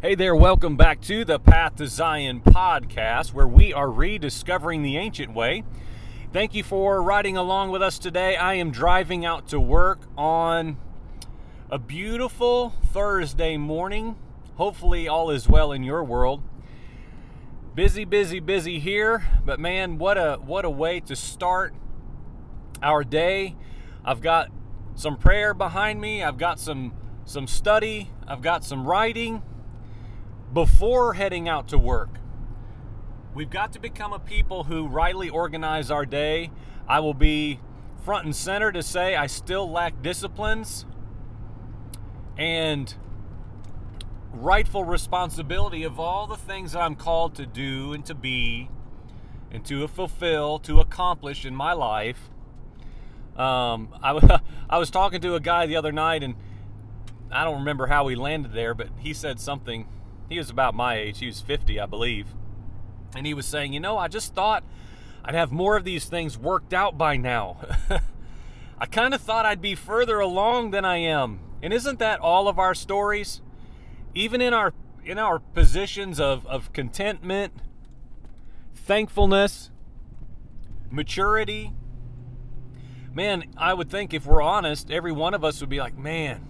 Hey there, welcome back to the Path to Zion podcast, where we are rediscovering the ancient way. Thank you for riding along with us today. I am driving out to work on a beautiful Thursday morning. Hopefully, all is well in your world. Busy, busy, busy here, but man, what a what a way to start our day. I've got some prayer behind me. I've got some some study. I've got some writing before heading out to work. We've got to become a people who rightly organize our day. I will be front and center to say I still lack disciplines and rightful responsibility of all the things that I'm called to do and to be and to fulfill, to accomplish in my life. Um, I, I was talking to a guy the other night, and I don't remember how we landed there, but he said something he was about my age. He was 50, I believe. And he was saying, You know, I just thought I'd have more of these things worked out by now. I kind of thought I'd be further along than I am. And isn't that all of our stories? Even in our in our positions of, of contentment, thankfulness, maturity. Man, I would think if we're honest, every one of us would be like, man,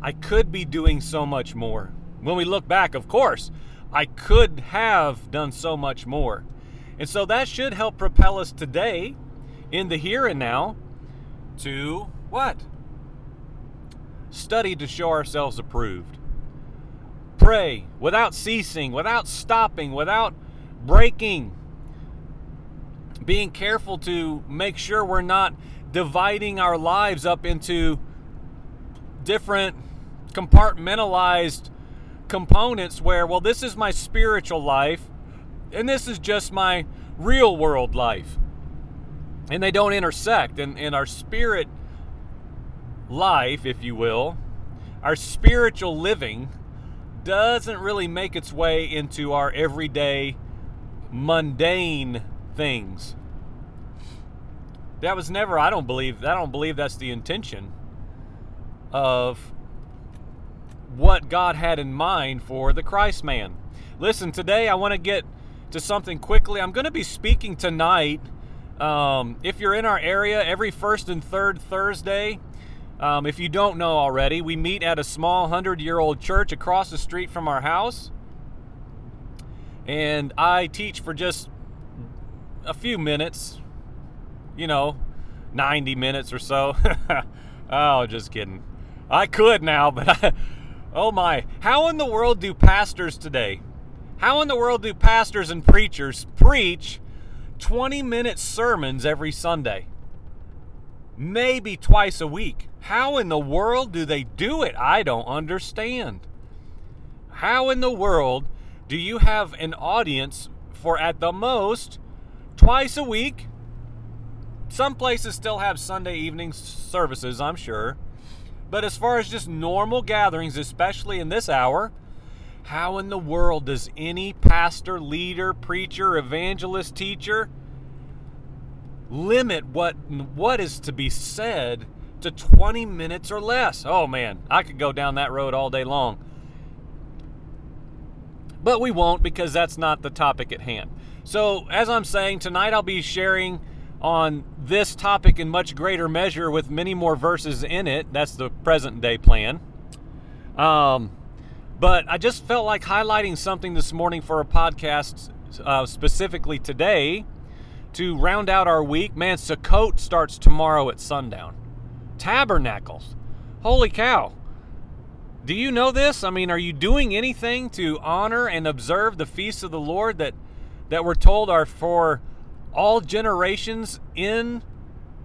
I could be doing so much more when we look back, of course, I could have done so much more. And so that should help propel us today in the here and now to what? Study to show ourselves approved. Pray without ceasing, without stopping, without breaking. Being careful to make sure we're not dividing our lives up into different compartmentalized components where, well, this is my spiritual life and this is just my real world life. And they don't intersect. And, in our spirit life, if you will, our spiritual living doesn't really make its way into our everyday mundane things. That was never I don't believe I don't believe that's the intention of what God had in mind for the Christ man. Listen, today I want to get to something quickly. I'm going to be speaking tonight. Um, if you're in our area, every first and third Thursday, um, if you don't know already, we meet at a small 100 year old church across the street from our house. And I teach for just a few minutes, you know, 90 minutes or so. oh, just kidding. I could now, but I, Oh my, how in the world do pastors today, how in the world do pastors and preachers preach 20 minute sermons every Sunday? Maybe twice a week. How in the world do they do it? I don't understand. How in the world do you have an audience for at the most twice a week? Some places still have Sunday evening services, I'm sure. But as far as just normal gatherings, especially in this hour, how in the world does any pastor, leader, preacher, evangelist, teacher limit what what is to be said to 20 minutes or less? Oh man, I could go down that road all day long. But we won't because that's not the topic at hand. So, as I'm saying, tonight I'll be sharing on this topic in much greater measure with many more verses in it. That's the present day plan. Um, but I just felt like highlighting something this morning for a podcast, uh, specifically today, to round out our week. Man, Sukkot starts tomorrow at sundown. Tabernacles. Holy cow. Do you know this? I mean, are you doing anything to honor and observe the feasts of the Lord that, that we're told are for all generations in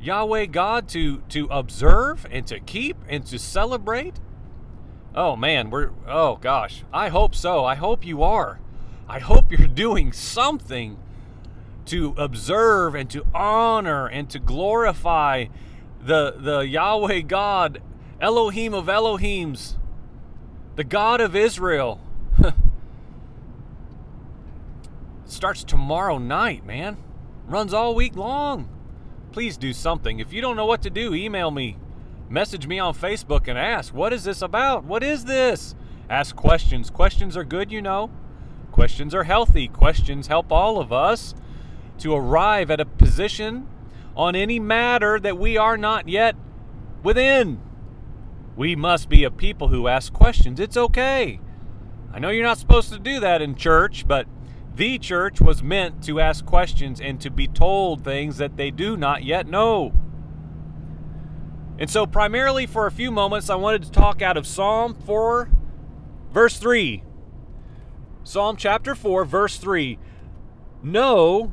Yahweh God to to observe and to keep and to celebrate? Oh man, we're oh gosh. I hope so. I hope you are. I hope you're doing something to observe and to honor and to glorify the the Yahweh God, Elohim of Elohims, the God of Israel. starts tomorrow night, man runs all week long. Please do something. If you don't know what to do, email me, message me on Facebook and ask, what is this about? What is this? ask questions. Questions are good, you know. Questions are healthy. Questions help all of us to arrive at a position on any matter that we are not yet within. We must be a people who ask questions. It's okay. I know you're not supposed to do that in church, but the church was meant to ask questions and to be told things that they do not yet know. And so, primarily for a few moments, I wanted to talk out of Psalm 4, verse 3. Psalm chapter 4, verse 3. Know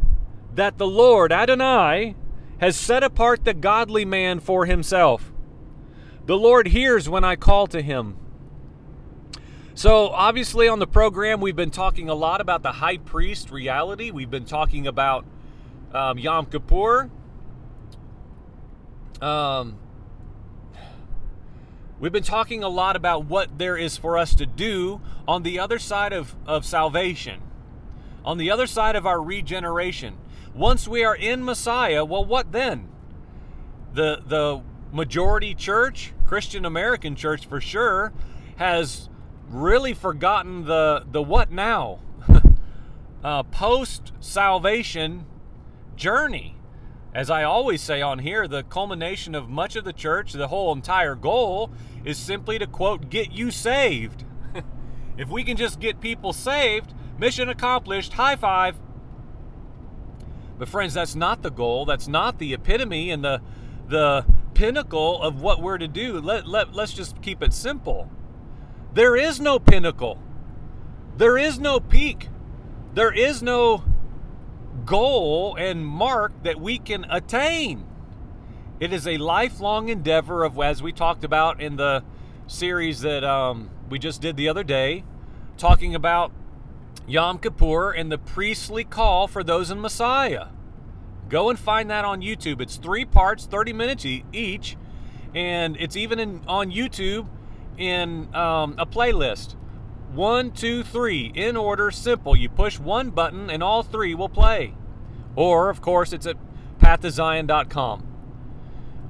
that the Lord, Adonai, has set apart the godly man for himself. The Lord hears when I call to him. So, obviously, on the program, we've been talking a lot about the high priest reality. We've been talking about um, Yom Kippur. Um, we've been talking a lot about what there is for us to do on the other side of, of salvation, on the other side of our regeneration. Once we are in Messiah, well, what then? The the majority church, Christian American church for sure, has really forgotten the the what now, uh, post salvation journey. As I always say on here, the culmination of much of the church, the whole entire goal, is simply to quote, get you saved. if we can just get people saved, mission accomplished, high five. But friends, that's not the goal. That's not the epitome and the the pinnacle of what we're to do. Let, let, let's just keep it simple. There is no pinnacle. There is no peak. There is no goal and mark that we can attain. It is a lifelong endeavor of, as we talked about in the series that um, we just did the other day, talking about Yom Kippur and the priestly call for those in Messiah. Go and find that on YouTube. It's three parts, 30 minutes each, and it's even in, on YouTube in um, a playlist. One, two, three, in order, simple. You push one button and all three will play. Or, of course, it's at pathtozion.com.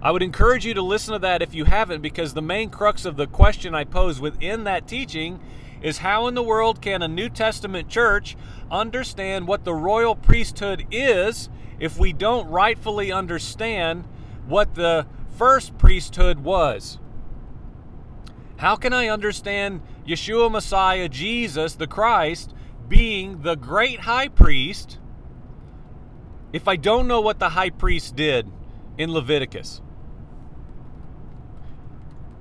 I would encourage you to listen to that if you haven't, because the main crux of the question I pose within that teaching is how in the world can a New Testament church understand what the royal priesthood is if we don't rightfully understand what the first priesthood was? How can I understand Yeshua Messiah, Jesus, the Christ, being the great high priest if I don't know what the high priest did in Leviticus?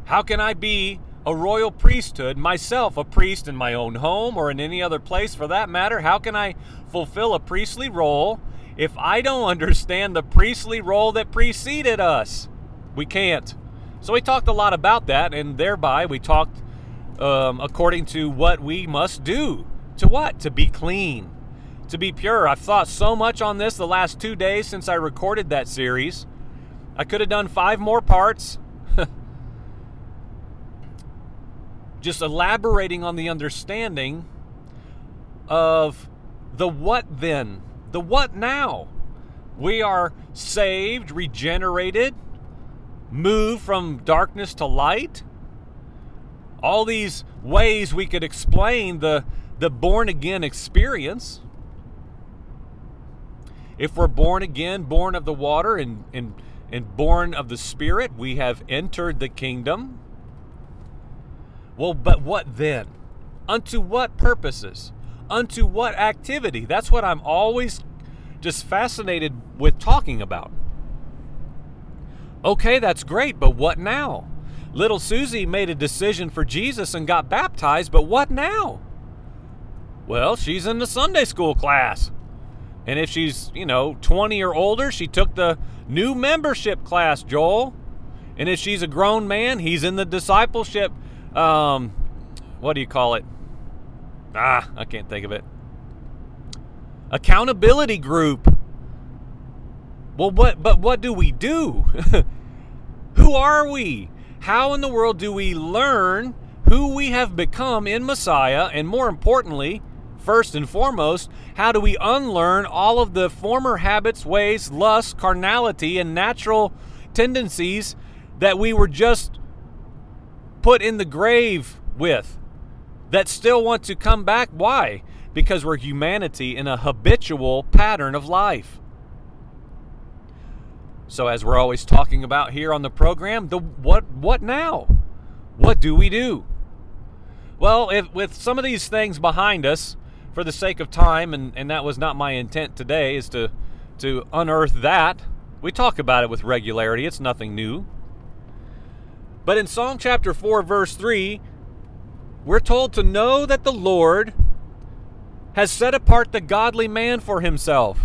How can I be a royal priesthood, myself a priest in my own home or in any other place for that matter? How can I fulfill a priestly role if I don't understand the priestly role that preceded us? We can't. So we talked a lot about that, and thereby we talked um, according to what we must do. To what? To be clean, to be pure. I've thought so much on this the last two days since I recorded that series. I could have done five more parts. Just elaborating on the understanding of the what then, the what now. We are saved, regenerated, move from darkness to light. All these ways we could explain the, the born again experience. If we're born again, born of the water and, and, and born of the Spirit, we have entered the kingdom. Well, but what then? Unto what purposes? Unto what activity? That's what I'm always just fascinated with talking about. Okay, that's great, but what now? Little Susie made a decision for Jesus and got baptized, but what now? Well, she's in the Sunday school class. And if she's, you know, 20 or older, she took the new membership class, Joel. And if she's a grown man, he's in the discipleship, um, what do you call it? Ah, I can't think of it. Accountability group. Well, what, but what do we do? who are we? How in the world do we learn who we have become in Messiah? And more importantly, first and foremost, how do we unlearn all of the former habits, ways, lust, carnality, and natural tendencies that we were just put in the grave with? that still want to come back. Why? Because we're humanity in a habitual pattern of life. So as we're always talking about here on the program, the what what now? What do we do? Well, if with some of these things behind us, for the sake of time, and, and that was not my intent today, is to to unearth that. We talk about it with regularity, it's nothing new. But in Psalm chapter 4, verse 3, we're told to know that the Lord has set apart the godly man for himself.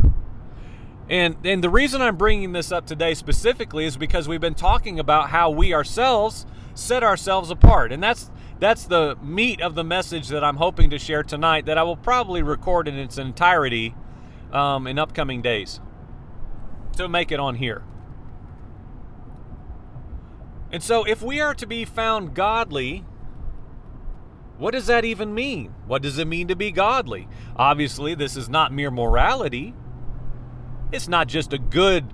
And, and the reason I'm bringing this up today specifically is because we've been talking about how we ourselves set ourselves apart. And that's, that's the meat of the message that I'm hoping to share tonight that I will probably record in its entirety um, in upcoming days to make it on here. And so, if we are to be found godly, what does that even mean? What does it mean to be godly? Obviously, this is not mere morality. It's not just a good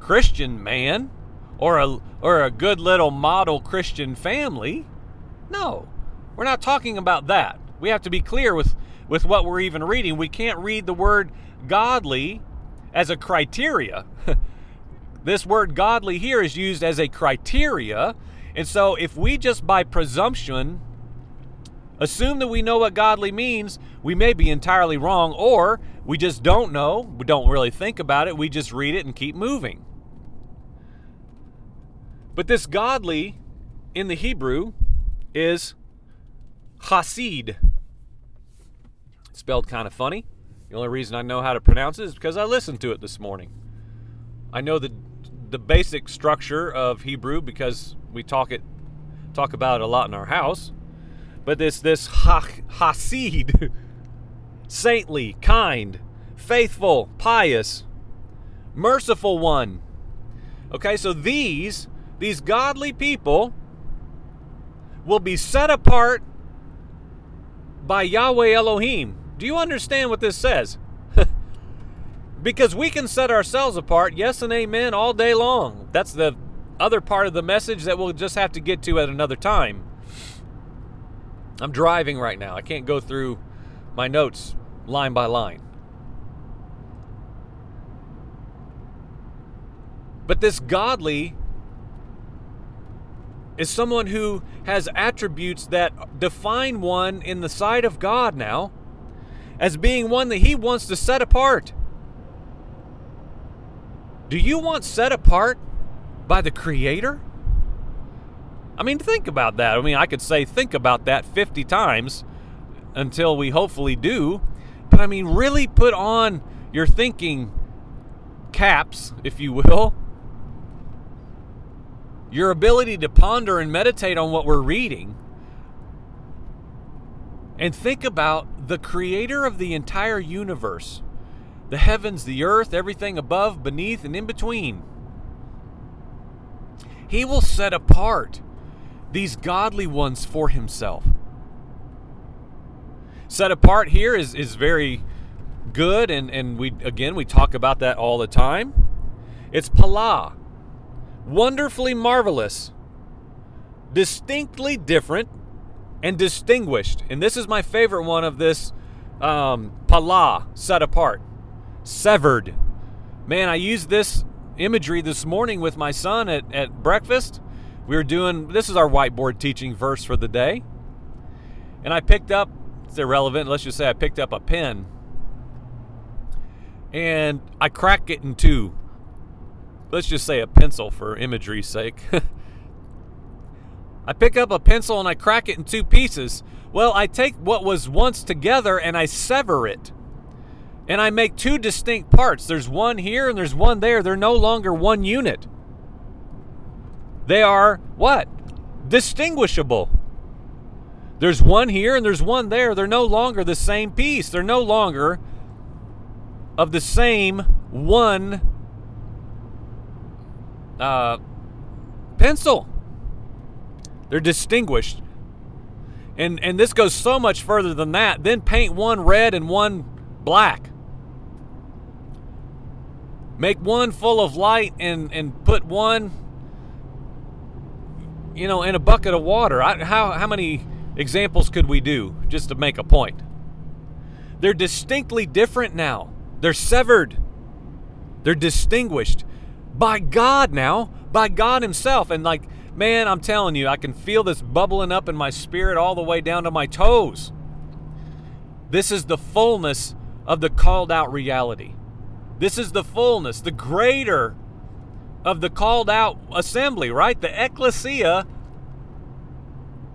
Christian man or a or a good little model Christian family. No. We're not talking about that. We have to be clear with with what we're even reading. We can't read the word godly as a criteria. this word godly here is used as a criteria. And so if we just by presumption assume that we know what godly means, we may be entirely wrong, or we just don't know, we don't really think about it, we just read it and keep moving. But this godly in the Hebrew is Hasid. spelled kind of funny. The only reason I know how to pronounce it is because I listened to it this morning. I know the the basic structure of Hebrew because we talk it talk about it a lot in our house. But this this ha, Hasid, saintly, kind, faithful, pious, merciful one. Okay, so these these godly people will be set apart by Yahweh Elohim do you understand what this says? because we can set ourselves apart, yes and amen, all day long. That's the other part of the message that we'll just have to get to at another time. I'm driving right now. I can't go through my notes line by line. But this godly is someone who has attributes that define one in the sight of God now as being one that He wants to set apart. Do you want set apart by the Creator? I mean, think about that. I mean, I could say think about that 50 times until we hopefully do. But I mean, really put on your thinking caps, if you will. Your ability to ponder and meditate on what we're reading and think about the creator of the entire universe the heavens, the earth, everything above, beneath, and in between. He will set apart these godly ones for himself. Set apart here is, is very good, and, and we again we talk about that all the time. It's Pala. Wonderfully marvelous. Distinctly different and distinguished. And this is my favorite one of this um, pala, set apart, severed. Man, I used this imagery this morning with my son at, at breakfast. We were doing, this is our whiteboard teaching verse for the day. And I picked up, it's irrelevant, let's just say I picked up a pen and I crack it in two. Let's just say a pencil for imagery's sake. I pick up a pencil and I crack it in two pieces. Well, I take what was once together and I sever it. And I make two distinct parts. There's one here and there's one there. They're no longer one unit. They are what? Distinguishable. There's one here and there's one there. They're no longer the same piece. They're no longer of the same one uh, pencil. They're distinguished. And and this goes so much further than that. Then paint one red and one black. Make one full of light and and put one you know in a bucket of water. I, how how many examples could we do just to make a point? They're distinctly different now. They're severed. They're distinguished by God now, by God Himself. And like, man, I'm telling you, I can feel this bubbling up in my spirit all the way down to my toes. This is the fullness of the called out reality. This is the fullness, the greater of the called out assembly, right? The ecclesia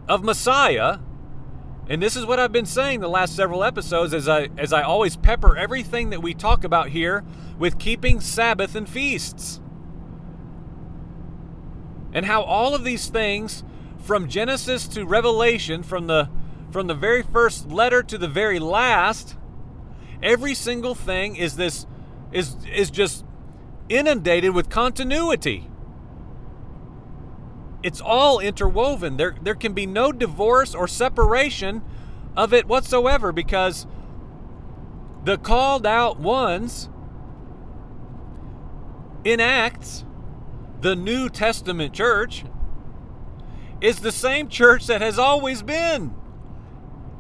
of Messiah. And this is what I've been saying the last several episodes as I as I always pepper everything that we talk about here with keeping Sabbath and feasts. And how all of these things from Genesis to Revelation from the from the very first letter to the very last every single thing is this is is just inundated with continuity. It's all interwoven. There, there can be no divorce or separation of it whatsoever because the called out ones in Acts, the New Testament church, is the same church that has always been.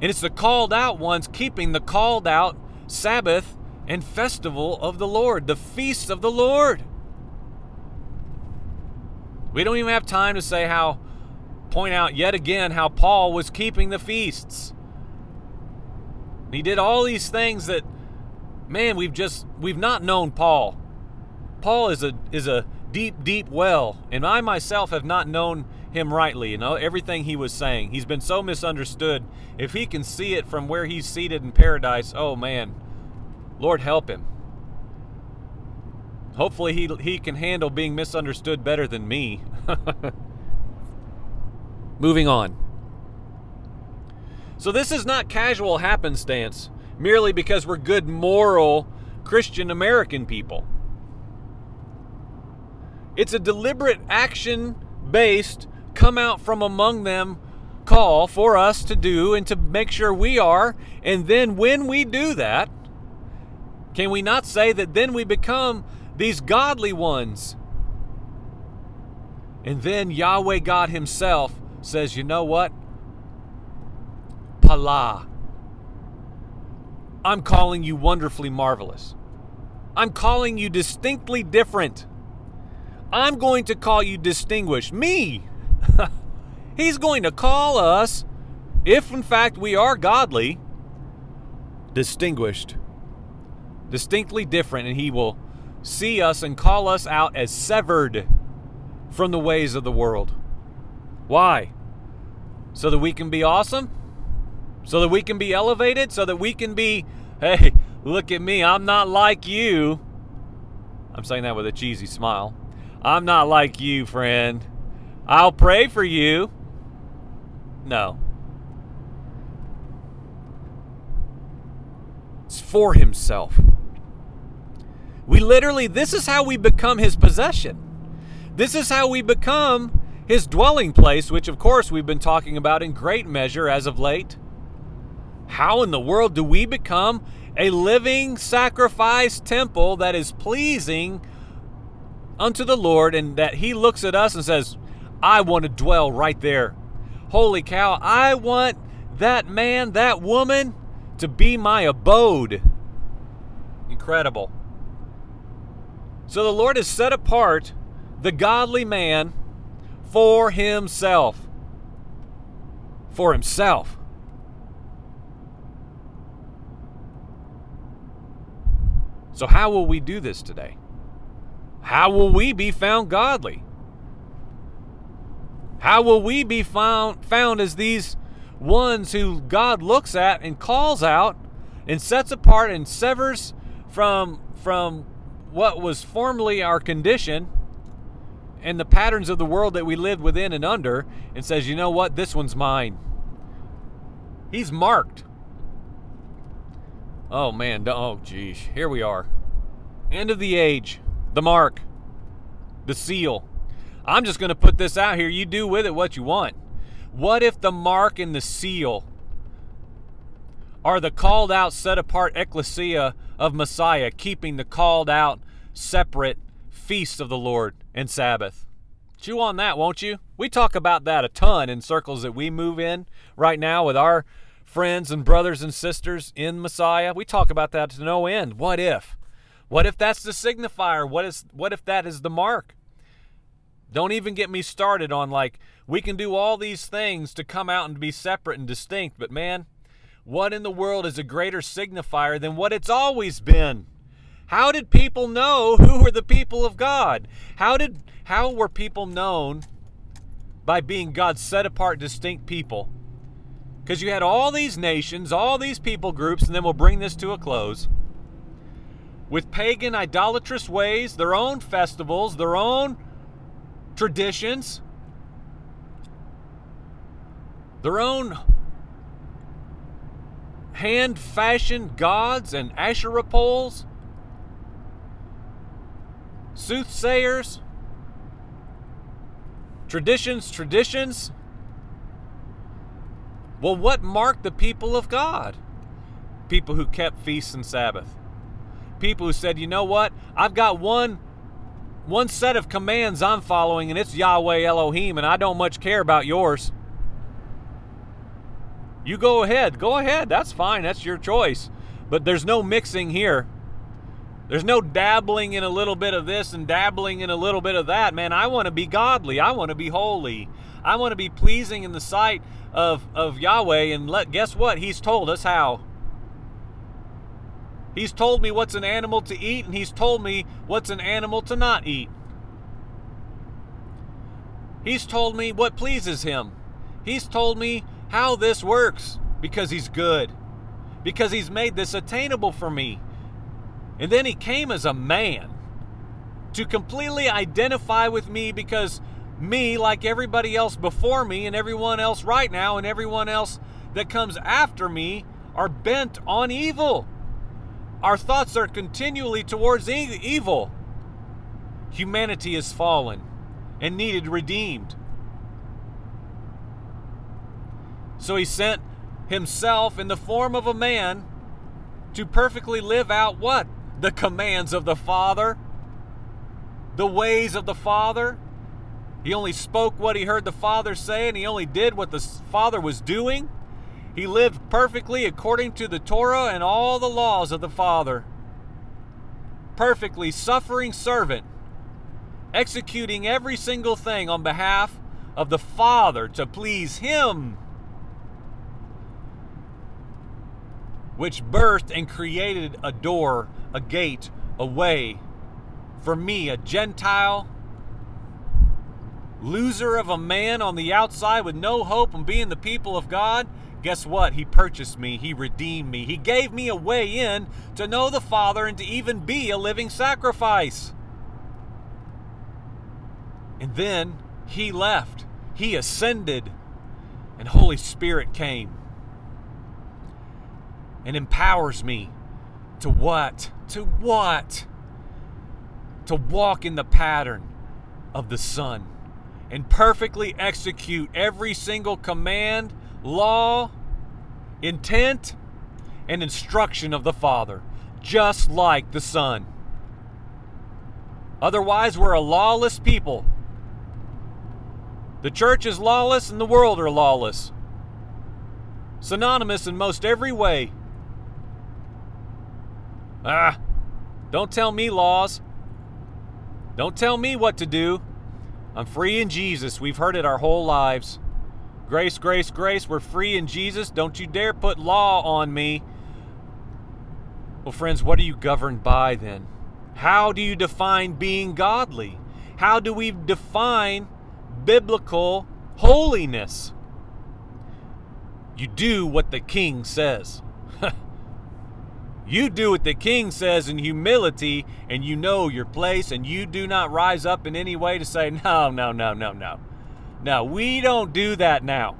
And it's the called out ones keeping the called out Sabbath and festival of the Lord, the feasts of the Lord. We don't even have time to say how, point out yet again how Paul was keeping the feasts. He did all these things that, man, we've just, we've not known Paul. Paul is a, is a deep, deep well, and I myself have not known him rightly. You know, everything he was saying. He's been so misunderstood. If he can see it from where he's seated in paradise, oh man, Lord help him. Hopefully, he, he can handle being misunderstood better than me. Moving on. So, this is not casual happenstance merely because we're good, moral Christian American people. It's a deliberate action based, come out from among them call for us to do and to make sure we are. And then when we do that, can we not say that then we become these godly ones? And then Yahweh God Himself says, You know what? Pala. I'm calling you wonderfully marvelous. I'm calling you distinctly different. I'm going to call you distinguished. Me. He's going to call us, if in fact we are godly, distinguished distinctly different, and He will see us and call us out as severed from the ways of the world. Why? So that we can be awesome? So that we can be elevated? So that we can be, hey, look at me, I'm not like you. I'm saying that with a cheesy smile. I'm not like you, friend. I'll pray for you. No. It's for himself. We literally, this is how we become his possession. This is how we become his dwelling place, which of course we've been talking about in great measure as of late. How in the world do we become a living sacrifice temple that is pleasing unto the Lord and that he looks at us and says, I want to dwell right there. Holy cow, I want that man, that woman to be my abode. Incredible. So the Lord has set apart the godly man for himself. For himself. So, how will we do this today? How will we be found godly? How will we be found, found as these ones who God looks at and calls out and sets apart and severs from, from what was formerly our condition and the patterns of the world that we lived within and under and says, you know what, this one's mine. He's marked. Oh man, oh geez, here we are. End of the age, the mark, the seal. I'm just going to put this out here. You do with it what you want. What if the mark and the seal are the called out, set apart ecclesia of Messiah, keeping the called out, separate feasts of the Lord and Sabbath. Chew on that, won't you? We talk about that a ton in circles that we move in right now with our friends and brothers and sisters in Messiah. We talk about that to no end. What if? What if that's the signifier? What is what if that is the mark? Don't even get me started on like we can do all these things to come out and be separate and distinct, but man, what in the world is a greater signifier than what it's always been? How did people know who were the people of God? How did how were people known by being God's set apart distinct people? Because you had all these nations, all these people groups, and then we'll bring this to a close. With pagan, idolatrous ways, their own festivals, their own traditions, their own hand fashioned gods and Asherah poles, soothsayers, traditions, traditions. Well, what marked the people of God? People who kept feasts and Sabbath. People who said, you know what? I've got one one set of commands I'm following, and it's Yahweh Elohim, and I don't much care about yours. You go ahead. Go ahead. That's fine. That's your choice. But there's no mixing here. There's no dabbling in a little bit of this and dabbling in a little bit of that. Man, I want to be godly. I want to be holy. I want to be pleasing in the sight of, of Yahweh. And let guess what? He's told us how. He's told me what's an animal to eat, and he's told me what's an animal to not eat. He's told me what pleases him. He's told me how this works because he's good, because he's made this attainable for me. And then he came as a man to completely identify with me because me, like everybody else before me, and everyone else right now, and everyone else that comes after me, are bent on evil. Our thoughts are continually towards e- evil. Humanity is fallen and needed redeemed. So he sent himself in the form of a man to perfectly live out what? The commands of the Father, the ways of the Father. He only spoke what he heard the Father say, and he only did what the Father was doing. He lived perfectly according to the Torah and all the laws of the Father. Perfectly suffering servant, executing every single thing on behalf of the Father to please Him, which birthed and created a door, a gate, a way for me, a Gentile, loser of a man on the outside with no hope in being the people of God Guess what? He purchased me. He redeemed me. He gave me a way in to know the Father and to even be a living sacrifice. And then he left. He ascended. And Holy Spirit came and empowers me to what? To what? To walk in the pattern of the Son and perfectly execute every single command law, intent, and instruction of the Father, just like the Son. Otherwise, we're a lawless people. The church is lawless and the world are lawless. Synonymous in most every way. Ah, don't tell me laws. Don't tell me what to do. I'm free in Jesus. We've heard it our whole lives. Grace, grace, grace. We're free in Jesus. Don't you dare put law on me. Well, friends, what are you governed by then? How do you define being godly? How do we define biblical holiness? You do what the king says. You do what the king says in humility, and you know your place, and you do not rise up in any way to say, no, no, no, no, no. Now, we don't do that now.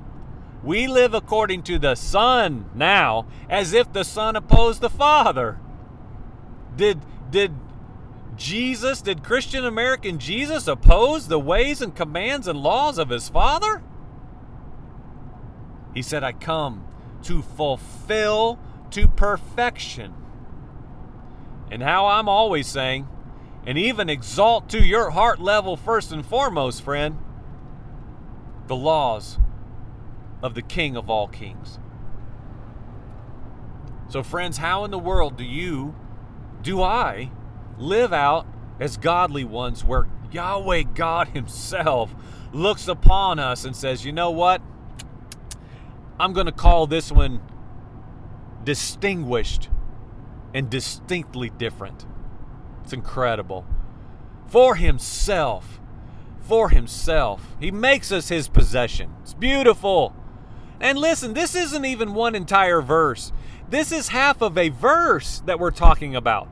We live according to the Son now, as if the Son opposed the Father. Did did Jesus, did Christian American Jesus oppose the ways and commands and laws of his Father? He said, I come to fulfill to perfection. And how I'm always saying, and even exalt to your heart level first and foremost, friend, the laws of the King of all kings. So, friends, how in the world do you, do I, live out as godly ones where Yahweh God Himself looks upon us and says, you know what? I'm going to call this one distinguished and distinctly different. It's incredible. For Himself, for Himself, He makes us His possession. It's beautiful. And listen, this isn't even one entire verse. This is half of a verse that we're talking about.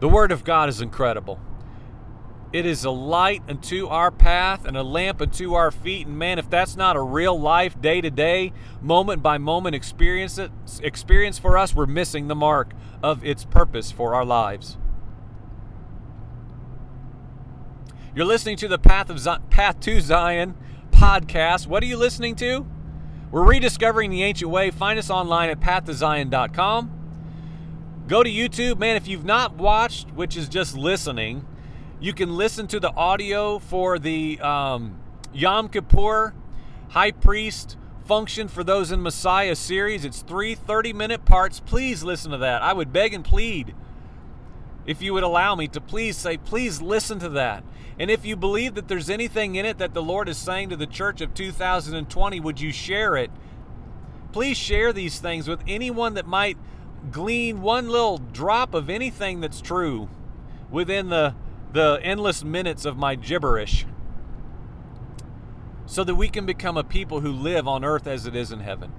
The Word of God is incredible. It is a light unto our path and a lamp unto our feet. And man, if that's not a real life, day to day, moment by moment experience, experience for us, we're missing the mark of its purpose for our lives. You're listening to the Path of Zion, Path to Zion podcast. What are you listening to? We're rediscovering the ancient way. Find us online at pathtozion.com. Go to YouTube. Man, if you've not watched, which is just listening, you can listen to the audio for the um, Yom Kippur High Priest Function for Those in Messiah series. It's three 30 minute parts. Please listen to that. I would beg and plead if you would allow me to please say, please listen to that. And if you believe that there's anything in it that the Lord is saying to the church of 2020, would you share it? Please share these things with anyone that might glean one little drop of anything that's true within the, the endless minutes of my gibberish so that we can become a people who live on earth as it is in heaven.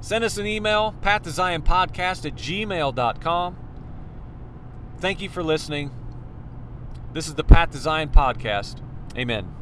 Send us an email, pathtoZionPodcast at gmail.com. Thank you for listening. This is the Path to Zion podcast. Amen.